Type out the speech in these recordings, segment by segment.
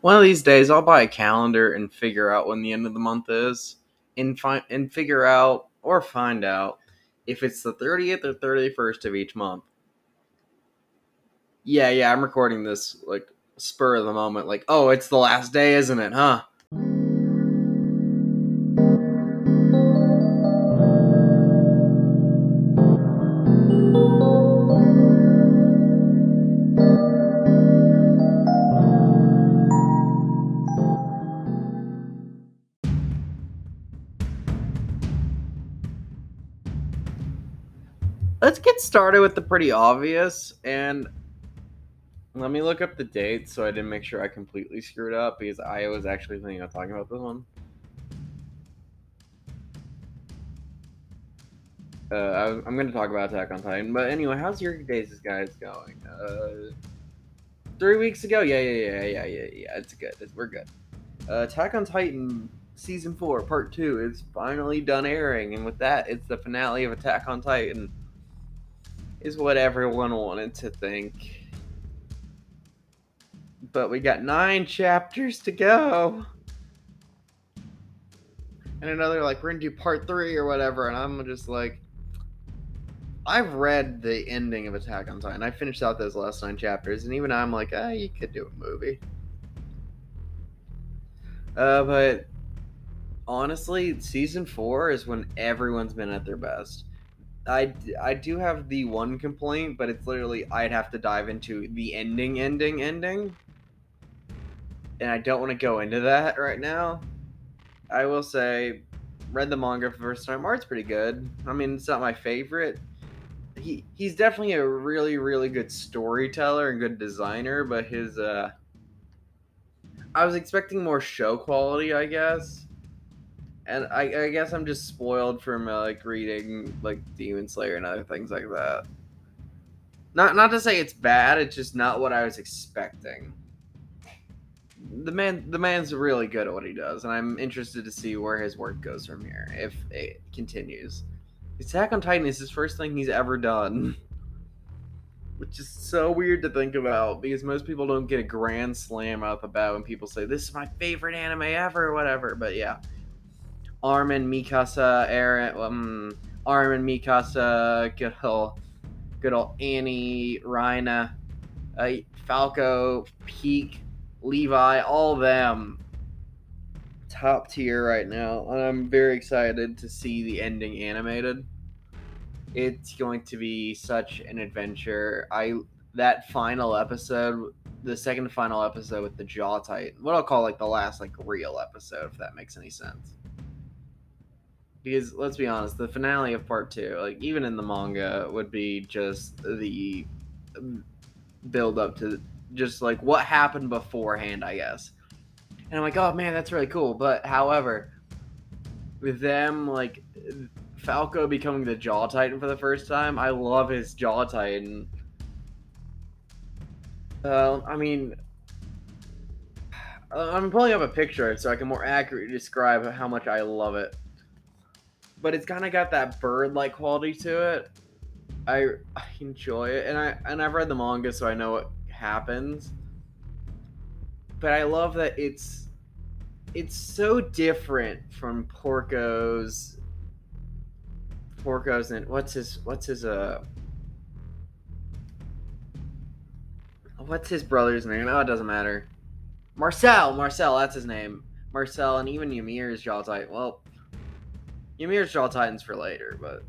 One of these days, I'll buy a calendar and figure out when the end of the month is, and find and figure out or find out if it's the thirtieth or thirty first of each month. Yeah, yeah, I'm recording this like spur of the moment, like, oh, it's the last day, isn't it? Huh? Started with the pretty obvious and let me look up the date so I didn't make sure I completely screwed up because I was actually thinking of talking about this one. Uh, I, I'm going to talk about Attack on Titan, but anyway, how's your days, guys, going? Uh, three weeks ago, yeah, yeah, yeah, yeah, yeah, yeah. It's good. It's, we're good. Uh, Attack on Titan season four, part two, is finally done airing, and with that, it's the finale of Attack on Titan. Is what everyone wanted to think but we got nine chapters to go. And another, like, we're gonna do part three or whatever, and I'm just like, I've read the ending of Attack on Titan. I finished out those last nine chapters, and even I'm like, ah, you could do a movie. Uh, but honestly, season four is when everyone's been at their best. I, I do have the one complaint, but it's literally I'd have to dive into the ending, ending, ending and I don't want to go into that right now. I will say, read the manga for the first time. Art's pretty good. I mean, it's not my favorite. He he's definitely a really really good storyteller and good designer, but his uh, I was expecting more show quality, I guess. And I, I guess I'm just spoiled from uh, like reading like Demon Slayer and other things like that. Not not to say it's bad, it's just not what I was expecting the man the man's really good at what he does, and I'm interested to see where his work goes from here if it continues. Attack on Titan is his first thing he's ever done. Which is so weird to think about because most people don't get a grand slam out the bat when people say this is my favorite anime ever or whatever. But yeah. Armin, Mikasa, Eren, um, Armin, Mikasa, good old, good old Annie, Reiner, uh, Falco, Pieck, Levi, all of them top tier right now. And I'm very excited to see the ending animated. It's going to be such an adventure. I that final episode, the second final episode with the jaw tight, what I'll call like the last like real episode, if that makes any sense. Because let's be honest, the finale of part two, like even in the manga, would be just the build up to just like what happened beforehand, I guess. And I'm like, oh man, that's really cool. But however, with them like Falco becoming the Jaw Titan for the first time, I love his Jaw Titan. Uh, I mean, I'm pulling up a picture so I can more accurately describe how much I love it. But it's kind of got that bird-like quality to it. I, I enjoy it, and I and I've read the manga, so I know what happens. But I love that it's it's so different from Porco's Porco's and what's his what's his uh what's his brother's name? Oh, it doesn't matter. Marcel, Marcel, that's his name. Marcel and even Ymir's jaw's Titan. Well, Ymir's Jaw Titans for later, but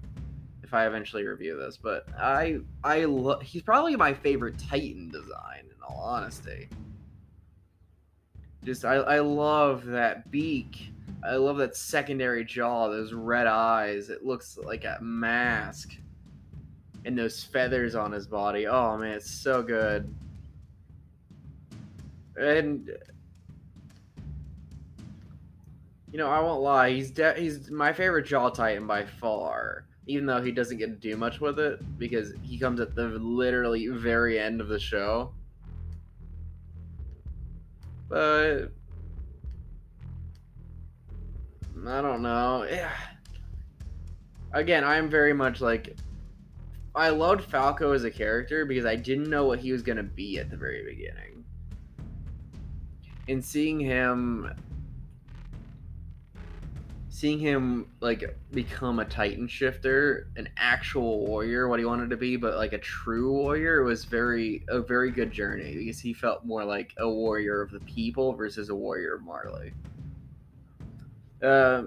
if I eventually review this, but I I lo- he's probably my favorite Titan design in all honesty. Just I I love that beak. I love that secondary jaw, those red eyes. It looks like a mask. And those feathers on his body. Oh man, it's so good. And you know, I won't lie. He's de- he's my favorite jaw titan by far even though he doesn't get to do much with it because he comes at the literally very end of the show. But I don't know. Yeah. Again, I'm very much like I loved Falco as a character because I didn't know what he was to be at the very beginning. and seeing him seeing him like become a titan shifter an actual warrior what he wanted to be but like a true warrior was very a very good journey because he felt more like a warrior of the people versus a warrior of marley. Uh,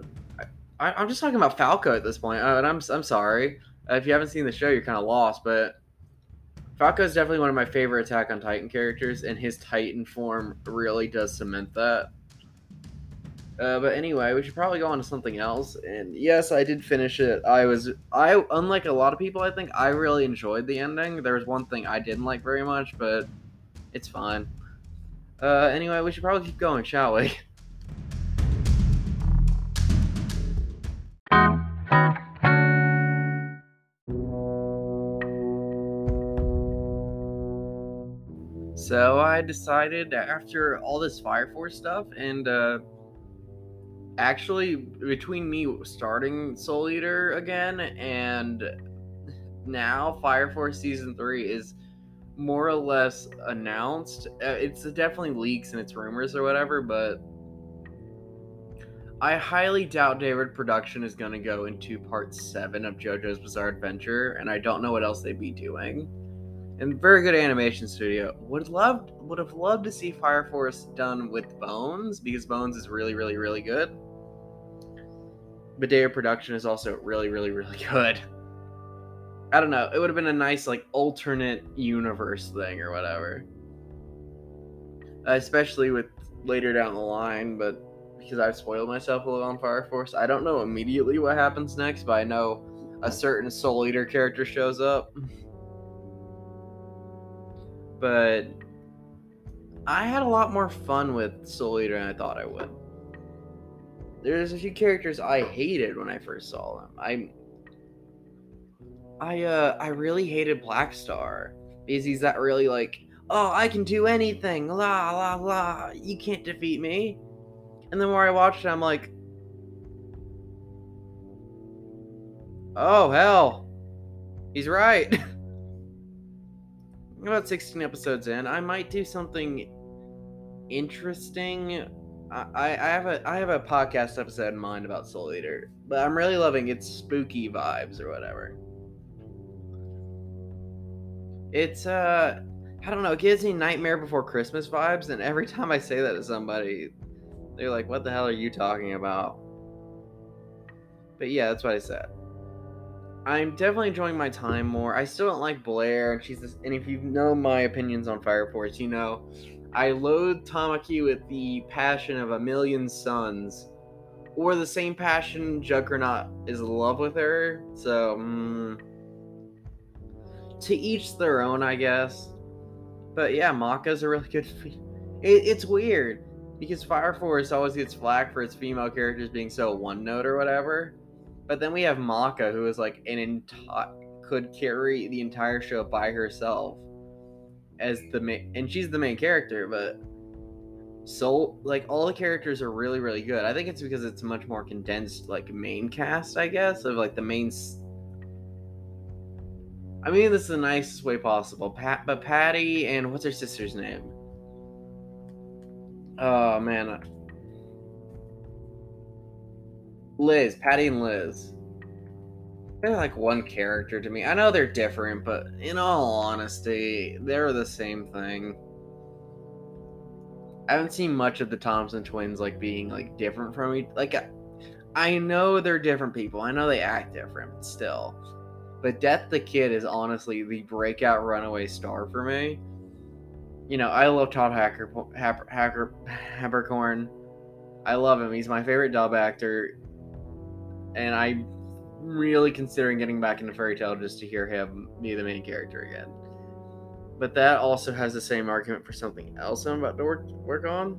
I, am just talking about falco at this point uh, and i'm, I'm sorry. Uh, if you haven't seen the show you're kind of lost but falco is definitely one of my favorite attack on titan characters and his titan form really does cement that uh, but anyway, we should probably go on to something else. And yes, I did finish it. I was I unlike a lot of people, I think I really enjoyed the ending. There was one thing I didn't like very much, but it's fine. Uh, anyway, we should probably keep going, shall we? So I decided after all this Fire Force stuff and uh, actually between me starting Soul Eater again and now Fire Force season three is more or less announced. Uh, it's definitely leaks and it's rumors or whatever, but I highly doubt David Production is going to go into part seven of JoJo's Bizarre Adventure, and I don't know what else they'd be doing. And very good animation studio. Would loved would have loved to see Fire Force done with Bones because Bones is really really really good. Medea production is also really, really, really good. I don't know. It would have been a nice like alternate universe thing or whatever. Especially with later down the line, but because I've spoiled myself a little on Fire Force, I don't know immediately what happens next, but I know a certain Soul Eater character shows up. but I had a lot more fun with Soul Eater than I thought I would there's a few characters I hated when I first saw them. I I uh I really hated Blackstar because he's that really like, oh I can do anything, la la la, you can't defeat me. And the more I watched it, I'm like, oh hell, he's right. About 16 episodes in, I might do something interesting I, I have a I have a podcast episode in mind about Soul Eater, but I'm really loving its spooky vibes or whatever. It's uh I don't know, it gives me Nightmare Before Christmas vibes, and every time I say that to somebody, they're like, "What the hell are you talking about?" But yeah, that's what I said. I'm definitely enjoying my time more. I still don't like Blair, and she's this, and if you know my opinions on Fire Force, you know I loathe Tamaki with the passion of a million suns, or the same passion Juggernaut is in love with her. So, mm, to each their own, I guess. But yeah, Maka's a really good. It, it's weird because Fire Force always gets flack for its female characters being so one note or whatever. But then we have Maka, who is like an entire could carry the entire show by herself as the main, and she's the main character, but so like all the characters are really really good. I think it's because it's much more condensed like main cast, I guess, of like the main. I mean, this is the nicest way possible. Pat, but Patty and what's her sister's name? Oh man, Liz, Patty and Liz they're like one character to me. I know they're different, but in all honesty, they're the same thing. I haven't seen much of the Thompson twins like being like different from each. Like, I know they're different people. I know they act different still, but Death the Kid is honestly the breakout runaway star for me. You know, I love Todd Hacker Hacker Hacker Haberkorn. I love him. He's my favorite dub actor, and I'm really considering getting back into Fairy Tail just to hear him be the main character again. But that also has the same argument for something else I'm about to work work on.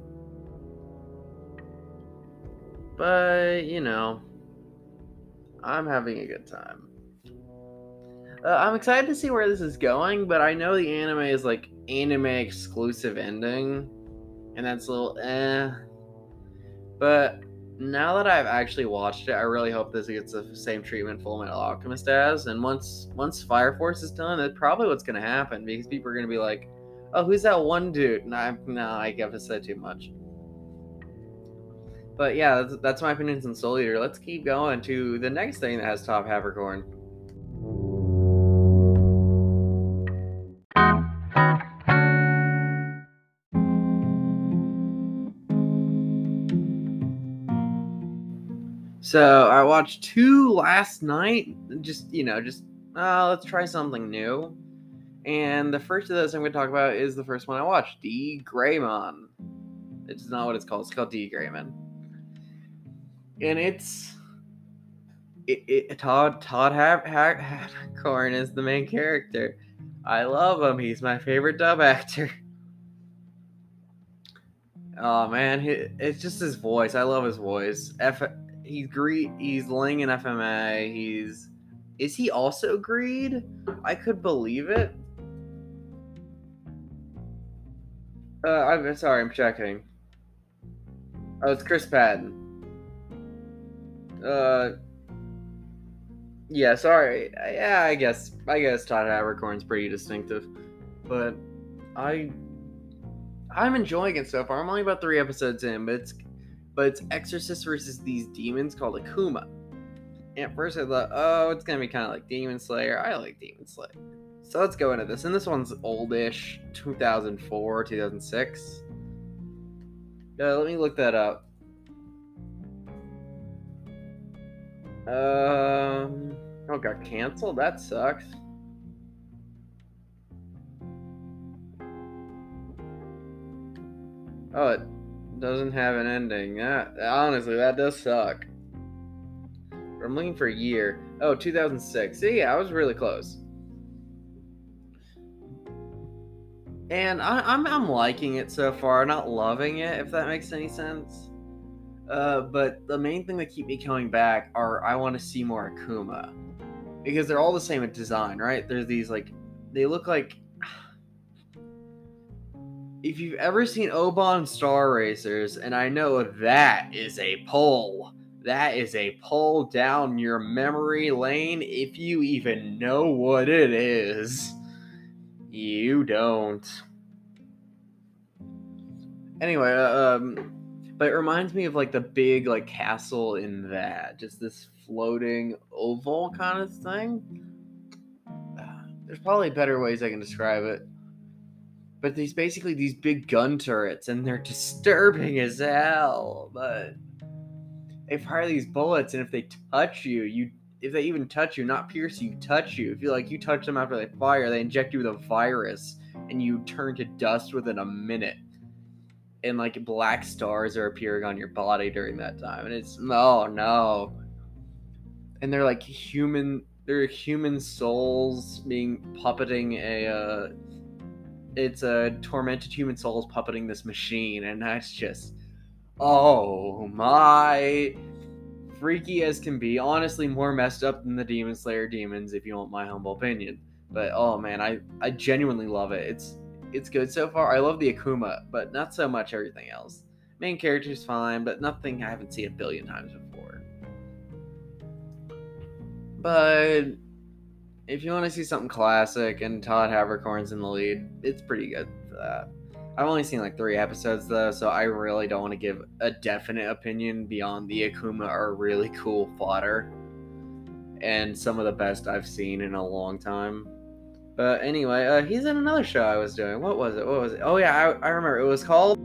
But you know, I'm having a good time. Uh, I'm excited to see where this is going, but I know the anime is like anime exclusive ending, and that's a little eh. But now that I've actually watched it, I really hope this gets the same treatment Full Metal Alchemist has. And once once Fire Force is done, that's probably what's gonna happen because people are gonna be like, "Oh, who's that one dude?" No, no, I I said too much. But yeah, that's, that's my opinions on Soul Eater. Let's keep going to the next thing that has Todd Haberkorn. So I watched two last night. Just you know, just uh, let's try something new. And the first of those I'm going to talk about is the first one I watched, D. Greymon. It's not what it's called. It's called D.Gray-man. And it's it, it, Todd Todd Haberkorn is the main character. I love him. He's my favorite dub actor. Oh man, it's just his voice. I love his voice. F he's greed. He's Ling in FMA. He's is he also greed? I could believe it. Uh, I'm sorry. I'm checking. Oh, it's Chris Patton. Uh, yeah. Sorry. Yeah, I guess. I guess Todd Haberkorn's pretty distinctive, but I, I'm enjoying it so far. I'm only about three episodes in, but it's but it's Exorcist versus these demons called Akuma. And at first I thought, oh, it's gonna be kind of like Demon Slayer. I like Demon Slayer. So let's go into this. And this one's oldish, 2004, 2006. Uh, let me look that up. Um, oh, got canceled. That sucks. Oh, it doesn't have an ending. That, honestly, that does suck. I'm looking for a year. Oh, 2006. See, yeah, I was really close. And I, am I'm, I'm liking it so far. Not loving it, if that makes any sense. Uh, but the main thing that keep me coming back are I want to see more Akuma because they're all the same in design, right? There's these like they look like if you've ever seen Oban Star Racers, and I know that is a pull, that is a pull down your memory lane if you even know what it is. You don't. Anyway, uh, um, but it reminds me of like the big like castle in that, just this floating oval kind of thing. Uh, there's probably better ways I can describe it but these basically these big gun turrets and they're disturbing as hell but they fire these bullets and if they touch you you if they even touch you not pierce you touch you. If you like you touch them after they fire they inject you with a virus and you turn to dust within a minute. And like black stars are appearing on your body during that time and it's oh no. And they're like human they're human souls being puppeting a uh, it's a tormented human souls puppeting this machine, and that's just oh my freaky as can be. Honestly, more messed up than the Demon Slayer demons, if you want my humble opinion. But oh man, I I genuinely love it. It's it's good so far. I love the Akuma, but not so much everything else. Main character's fine, but nothing I haven't seen a billion times before. But if you want to see something classic and Todd Haberkorn's in the lead, it's pretty good for that. I've only seen like three episodes though, so I really don't want to give a definite opinion beyond the Akuma are really cool fodder and some of the best I've seen in a long time. But anyway, uh, he's in another show I was doing. What was it? What was it? Oh yeah, I, I remember. It was called.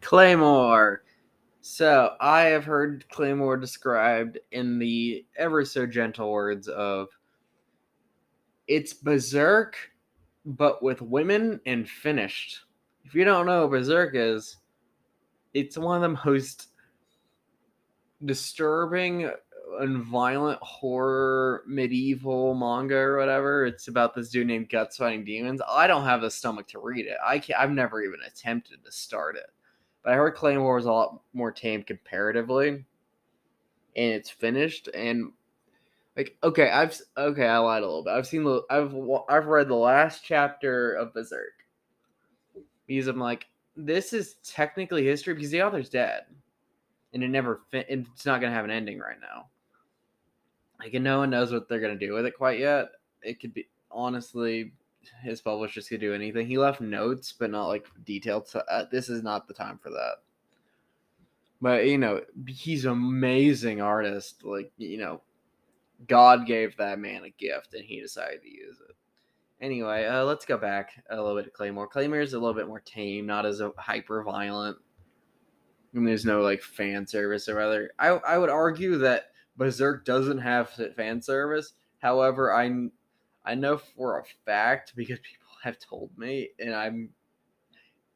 Claymore. So I have heard Claymore described in the ever so gentle words of it's berserk, but with women and finished. If you don't know berserk is, it's one of the most disturbing and violent horror medieval manga or whatever. It's about this dude named Guts fighting demons. I don't have the stomach to read it. I can't, I've never even attempted to start it. But I heard Claymore was a lot more tame comparatively, and it's finished. And like, okay, I've okay, I lied a little bit. I've seen the I've I've read the last chapter of Berserk because I'm like, this is technically history because the author's dead, and it never fin- it's not gonna have an ending right now. Like, and no one knows what they're gonna do with it quite yet. It could be honestly, his publishers could do anything. He left notes, but not like detailed. So, uh, this is not the time for that. But you know, he's an amazing artist. Like you know, God gave that man a gift, and he decided to use it. Anyway, uh, let's go back a little bit to Claymore. Claymore is a little bit more tame, not as a hyper violent. And there's no like fan service or other. I I would argue that Berserk doesn't have fan service. However, I I know for a fact because people have told me, and I'm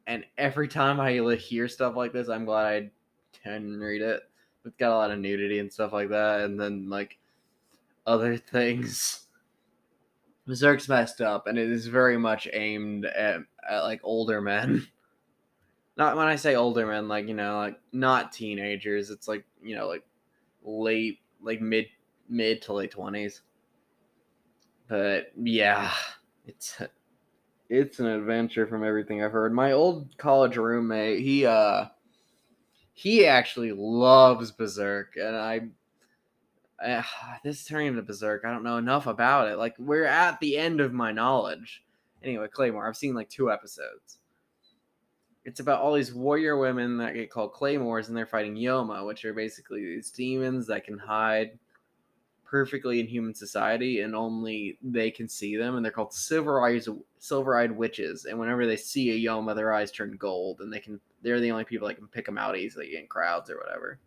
and every time I hear stuff like this, I'm glad I didn't read it. It's got a lot of nudity and stuff like that, and then like other things. Berserk's messed up, and it is very much aimed at, at like older men. Not when I say older men, like you know, like not teenagers. It's like you know, like late, like mid, mid to late twenties. But yeah, it's it's an adventure from everything I've heard. My old college roommate, he uh he actually loves Berserk, and I uh, this is turning into Berserk. I don't know enough about it. Like we're at the end of my knowledge. Anyway, Claymore. I've seen like two episodes. It's about all these warrior women that get called claymores, and they're fighting Yoma, which are basically these demons that can hide perfectly in human society, and only they can see them. And they're called silver eyes, silver eyed witches. And whenever they see a Yoma, their eyes turn gold, and they can. They're the only people that can pick them out easily in crowds or whatever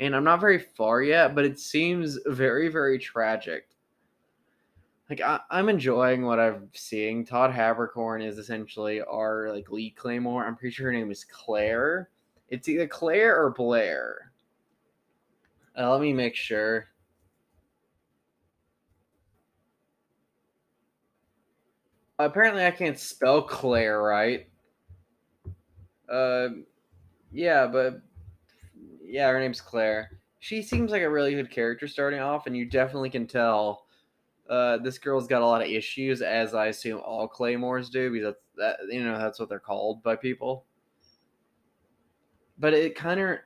and I'm not very far yet, but it seems very, very tragic. Like I, am enjoying what I'm seeing. Todd Haberkorn is essentially our like lead Claymore. I'm pretty sure her name is Claire. It's either Claire or Blair. Uh, let me make sure. Apparently, I can't spell Claire right. Uh, yeah, but yeah, her name's Claire. She seems like a really good character starting off, and you definitely can tell uh, this girl's got a lot of issues, as I assume all claymores do, because that's that you know that's what they're called by people. But it kind of,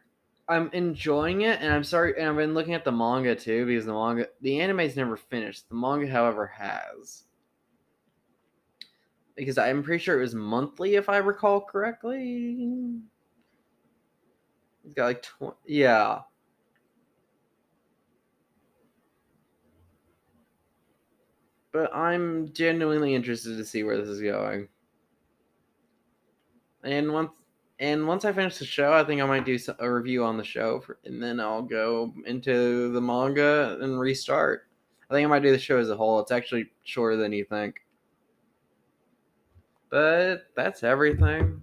I'm enjoying it, and I'm sorry, and I've been looking at the manga too, because the manga, the anime's never finished. The manga, however, has. Because I'm pretty sure it was monthly, if I recall correctly. He's got like 20. Yeah. But I'm genuinely interested to see where this is going. And once and once I finish the show, I think I might do a review on the show, for, and then I'll go into the manga and restart. I think I might do the show as a whole. It's actually shorter than you think. But that's everything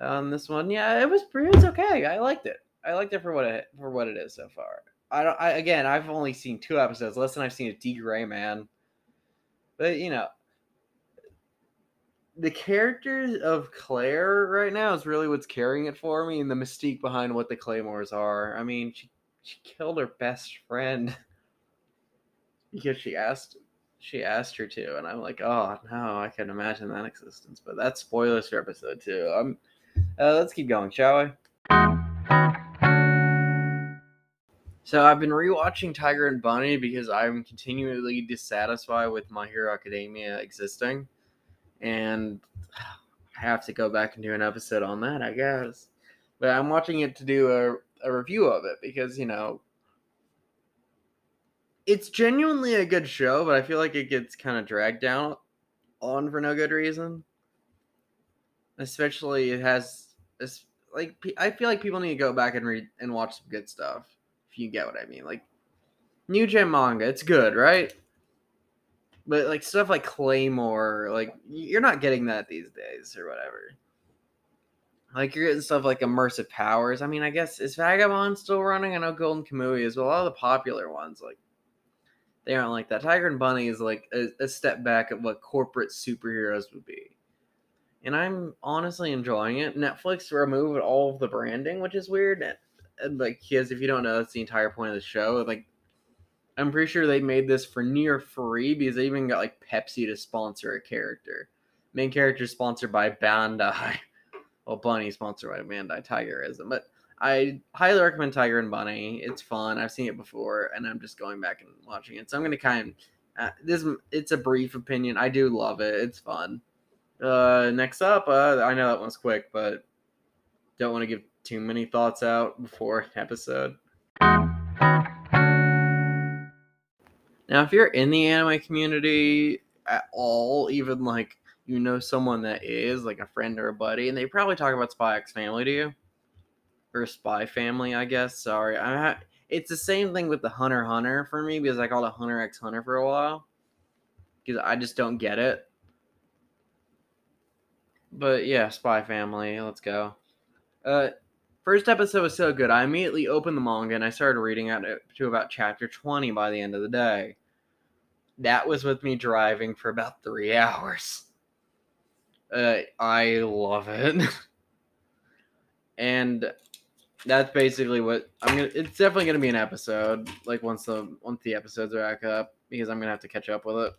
on this one. Yeah, it was it was okay. I liked it. I liked it for what it for what it is so far. I don't. I again, I've only seen two episodes. Less than I've seen a D.Gray-man. But you know, the characters of Claire right now is really what's carrying it for me, and the mystique behind what the Claymores are. I mean, she she killed her best friend because she asked she asked her to, and I'm like, oh no, I can't imagine that existence. But that's spoilers for episode two. I'm uh, let's keep going, shall we? So I've been rewatching Tiger and Bunny because I'm continually dissatisfied with My Hero Academia existing, and I have to go back and do an episode on that, I guess. But I'm watching it to do a, a review of it because you know it's genuinely a good show, but I feel like it gets kind of dragged down on for no good reason especially it has this like I feel like people need to go back and read and watch some good stuff if you get what I mean. Like new gen manga, it's good, right? But like stuff like Claymore, like you're not getting that these days or whatever. Like you're getting stuff like immersive powers. I mean, I guess is Vagabond still running? I know Golden Kamuy is, but a lot of the popular ones like they aren't like that. Tiger and Bunny is like a, a step back at what corporate superheroes would be and I'm honestly enjoying it. Netflix removed all of the branding, which is weird. And, like, because if you don't know, that's the entire point of the show. Like, I'm pretty sure they made this for near free because they even got like Pepsi to sponsor a character. Main character sponsored by Bandai. Well, Bunny sponsored by Bandai Tigerism, but I highly recommend Tiger and Bunny. It's fun. I've seen it before, and I'm just going back and watching it. So I'm gonna kind of Uh, this it's a brief opinion. I do love it. It's fun. Uh, next up, uh, I know that one's quick, but don't want to give too many thoughts out before episode. Now, if you're in the anime community at all, even like you know someone that is, like a friend or a buddy, and they probably talk about Spy X Family to you, or Spy Family, I guess. Sorry, I ha- it's the same thing with the Hunter Hunter for me because I called it Hunter X Hunter for a while because I just don't get it. But yeah, Spy Family, let's go. Uh, first episode was so good. I immediately opened the manga and I started reading it to about chapter 20 by the end of the day. That was with me driving for about three hours. Uh, I love it. and that's basically what I'm gonna. It's definitely gonna be an episode. Like once the once the episodes are back up, because I'm gonna have to catch up with it.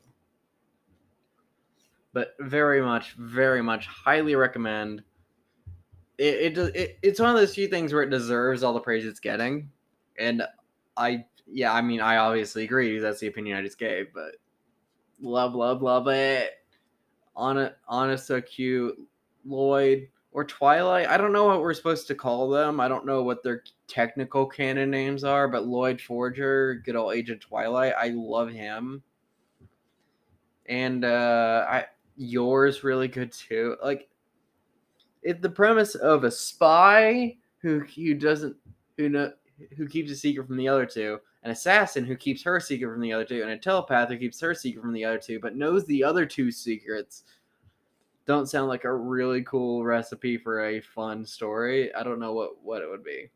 But very much, very much, highly recommend. It, it, it it's one of those few things where it deserves all the praise it's getting, and I yeah I mean I obviously agree that's the opinion I just gave, but love love love it. Anya Anya so cute. Loid or Twilight. I don't know what we're supposed to call them. I don't know what their technical canon names are, but Loid Forger, good old Agent Twilight. I love him. And uh I Yor's really good too. Like if the premise of a spy who who doesn't who know who keeps a secret from the other two, an assassin who keeps her secret from the other two, and a telepath who keeps her secret from the other two, but knows the other two secrets don't sound like a really cool recipe for a fun story. I don't know what what it would be.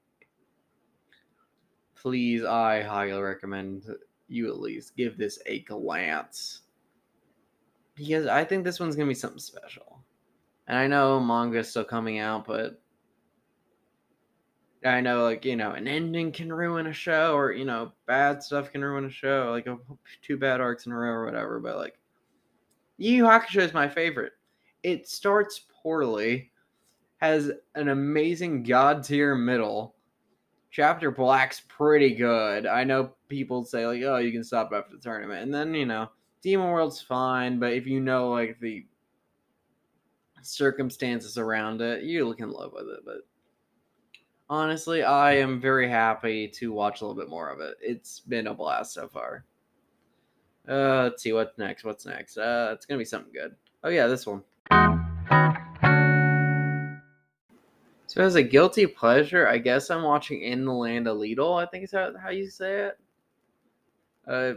Please, I highly recommend you at least give this a glance because I think this one's gonna be something special. And I know manga's still coming out, but I know like you know an ending can ruin a show, or you know bad stuff can ruin a show, like a, two bad arcs in a row or whatever. But like, Yu Yu Hakusho is my favorite it starts poorly, has an amazing god tier middle. Chapter Black's pretty good. I know people say like, "Oh, you can stop after the tournament," and then you know, Demon World's fine, but if you know like the circumstances around it, you can live with it. But honestly, I am very happy to watch a little bit more of it. It's been a blast so far. Uh, let's see what's next. What's next? Uh, it's gonna be something good. Oh yeah, this one. So as a guilty pleasure, I guess I'm watching In the Land of Leadale. I think is how, how you say it. Uh,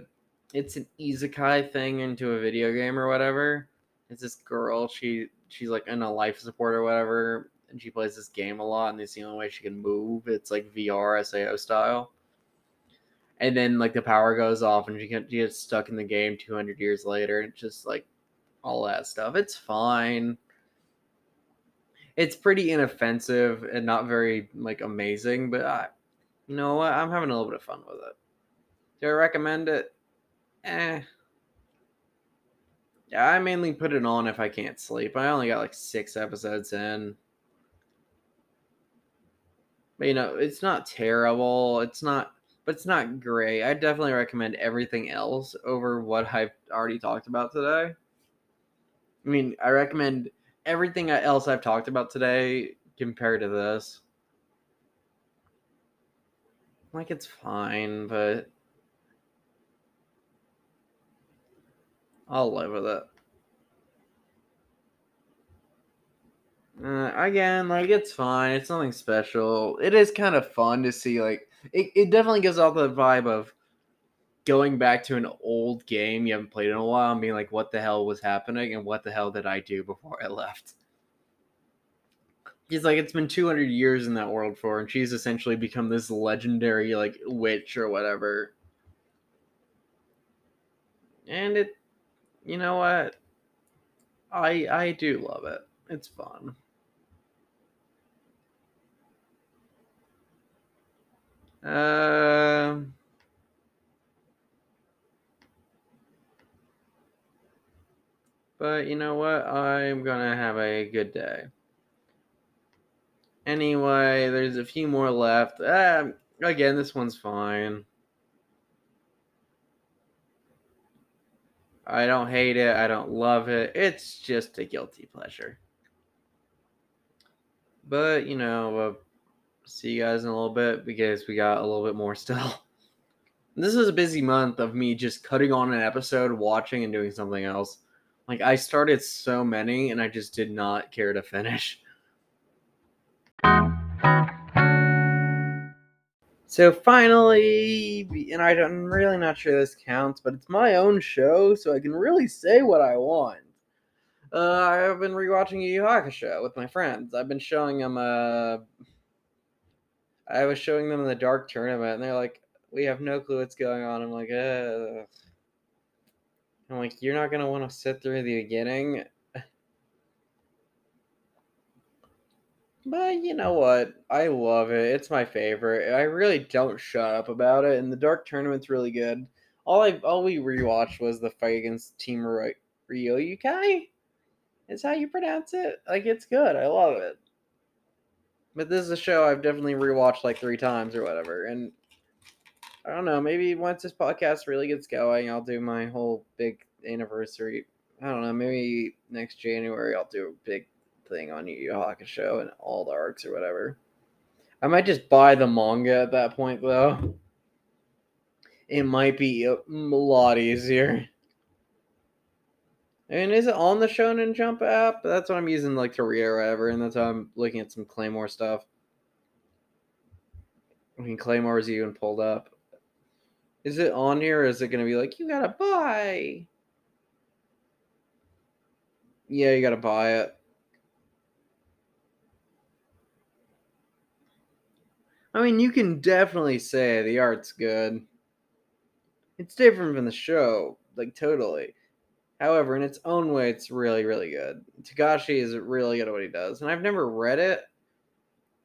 it's an isekai thing into a video game or whatever. It's this girl. She she's like in a life support or whatever, and she plays this game a lot. And it's the only way she can move. It's like VR SAO style. And then like the power goes off, and she, can, she gets stuck in the game 200 years later. And just like all that stuff. It's fine it's pretty inoffensive and not very like amazing, but I, you know what? I'm having a little bit of fun with it. Do I recommend it? Eh. I mainly put it on if I can't sleep. I only got like six episodes in. But you know, it's not terrible. It's not but it's not great. I definitely recommend everything else over what I've already talked about today. I mean, I recommend everything else I've talked about today compared to this. Like it's fine, but I'll live with it. Uh, again, like it's fine. It's nothing special. It is kind of fun to see. Like it, it definitely gives off the vibe of going back to an old game you haven't played in a while and being like, what the hell was happening and what the hell did I do before I left? He's like, it's been 200 years in that world for and she's essentially become this legendary, like, witch or whatever. And it, you know what? I I do love it. It's fun. Um. But you know what? I'm gonna have a good day. Anyway, there's a few more left. Uh, again, this one's fine. I don't hate it. I don't love it. It's just a guilty pleasure. But, you know, uh, see you guys in a little bit because we got a little bit more still. This is a busy month of me just cutting on an episode, watching, and doing something else. Like, I started so many and I just did not care to finish. So finally, and I'm really not sure this counts, but it's my own show, so I can really say what I want. Uh, I've been rewatching Yu Yu Hakusho with my friends. I've been showing them. Uh, I was showing them the Dark Tournament, and they're like, "We have no clue what's going on." I'm like, uh. I'm like, "You're not gonna want to sit through the beginning." But you know what? I love it. It's my favorite. I really don't shut up about it. And the Dark Tournament's really good. All I all we rewatched was the fight against Team Ry- Ryoyukai. Is how you pronounce it. Like it's good. I love it. But this is a show I've definitely rewatched like three times or whatever. And I don't know. Maybe once this podcast really gets going, I'll do my whole big anniversary. I don't know. Maybe next January I'll do a big thing on Yu Yu Hakusho and all the arcs or whatever. I might just buy the manga at that point though. It might be a lot easier. And is it on the Shonen Jump app? That's what I'm using like to read or whatever, and that's how I'm looking at some Claymore stuff. I mean Claymore is even pulled up. Is it on here is it gonna be like you gotta buy? Yeah, you gotta buy it. I mean, you can definitely say the art's good. It's different from the show, like totally. However, in its own way, it's really, really good. Togashi is really good at what he does, and I've never read it,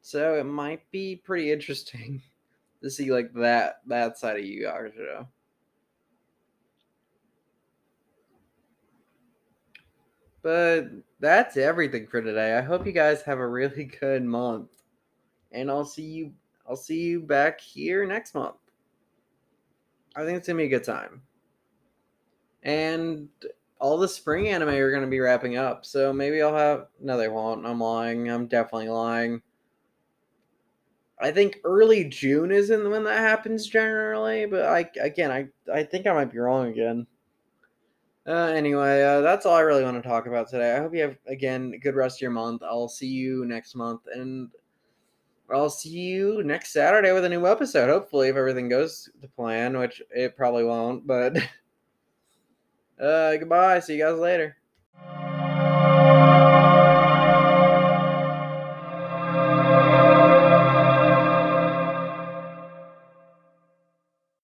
so it might be pretty interesting to see like that that side of Yu Hakusho. But that's everything for today. I hope you guys have a really good month, and I'll see you I'll see you back here next month. I think it's gonna be a good time. And all the spring anime are gonna be wrapping up, so maybe I'll have no they won't. I'm lying. I'm definitely lying. I think early June isn't when that happens generally, but I again I I think I might be wrong again. Uh, anyway, uh, that's all I really want to talk about today. I hope you have again a good rest of your month. I'll see you next month and I'll see you next Saturday with a new episode. Hopefully, if everything goes to plan, which it probably won't. But uh, goodbye. See you guys later.